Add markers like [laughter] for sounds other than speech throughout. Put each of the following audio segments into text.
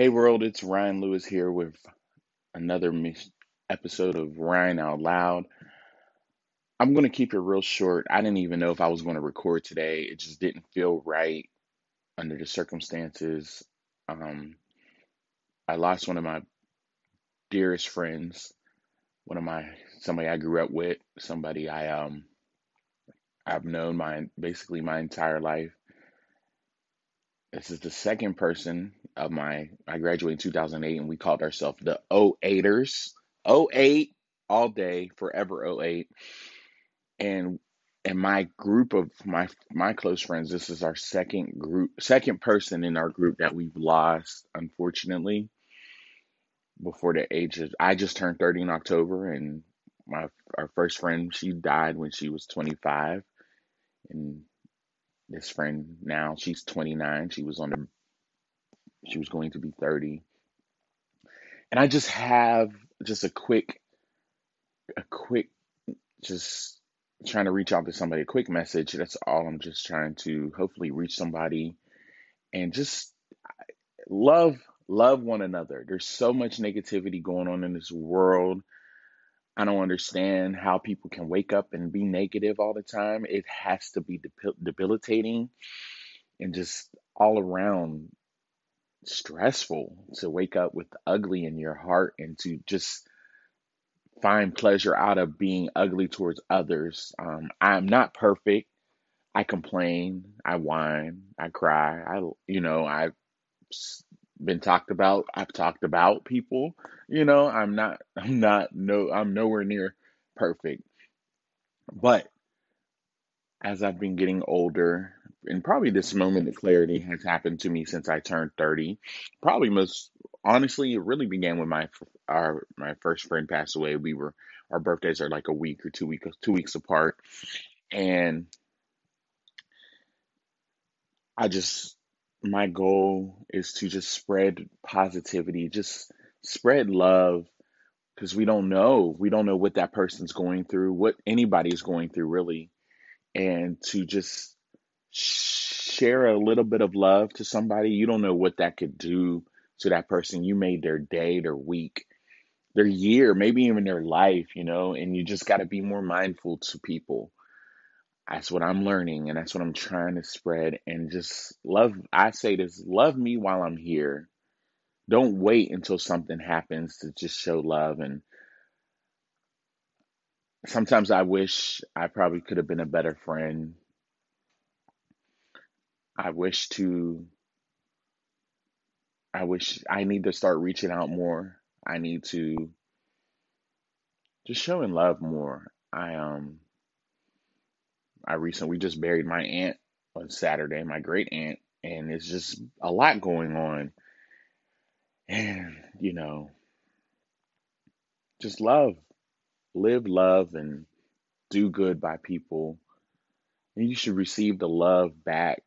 Hey world, it's Ryan Lewis here with another episode of Ryan Out Loud. I'm going to keep it real short. I didn't even know if I was going to record today. It just didn't feel right under the circumstances. Um, I lost one of my dearest friends, one of my somebody I grew up with, somebody I um I've known my basically my entire life. This is the second person of my I graduated in 2008 and we called ourselves the 08ers. 08 all day, forever 08. And and my group of my my close friends, this is our second group second person in our group that we've lost, unfortunately, before the age of I just turned 30 in October and my our first friend, she died when she was 25. And this friend now, she's 29. She was on the she was going to be 30. And I just have just a quick, a quick, just trying to reach out to somebody, a quick message. That's all I'm just trying to hopefully reach somebody and just love, love one another. There's so much negativity going on in this world. I don't understand how people can wake up and be negative all the time. It has to be debilitating and just all around stressful to wake up with ugly in your heart and to just find pleasure out of being ugly towards others. Um, I'm not perfect. I complain, I whine, I cry. I, you know, I've been talked about. I've talked about people. You know, I'm not. [laughs] I'm not. No, I'm nowhere near perfect. But as I've been getting older, and probably this moment of clarity has happened to me since I turned 30. Probably most honestly, it really began when my our my first friend passed away. We were our birthdays are like a week or two weeks two weeks apart, and I just my goal is to just spread positivity, just spread love because we don't know we don't know what that person's going through, what anybody's going through really, and to just share a little bit of love to somebody, you don't know what that could do to that person. You made their day, their week, their year, maybe even their life, you know, and you just got to be more mindful to people. That's what I'm learning, and that's what I'm trying to spread. And just love, I say this love me while I'm here. Don't wait until something happens to just show love. And sometimes I wish I probably could have been a better friend I wish to, I wish I need to start reaching out more. I need to just showing love more. I, um, I recently, just buried my aunt on Saturday, my great aunt, and it's just a lot going on. And, you know, just love, live love and do good by people. And you should receive the love back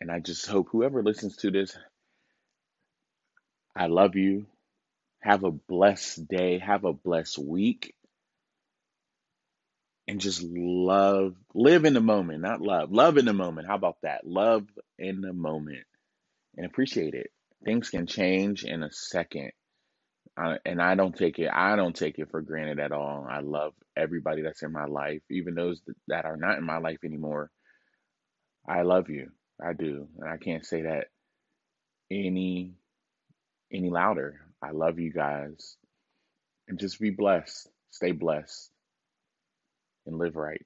and I just hope whoever listens to this, I love you. Have a blessed day. Have a blessed week. And just love, live in the moment, not love. Love in the moment. How about that? Love in the moment and appreciate it. Things can change in a second. And I don't take it. I don't take it for granted at all. I love everybody that's in my life, even those that are not in my life anymore. I love you. I do. And I can't say that any any louder. I love you guys. And just be blessed. Stay blessed. And live right.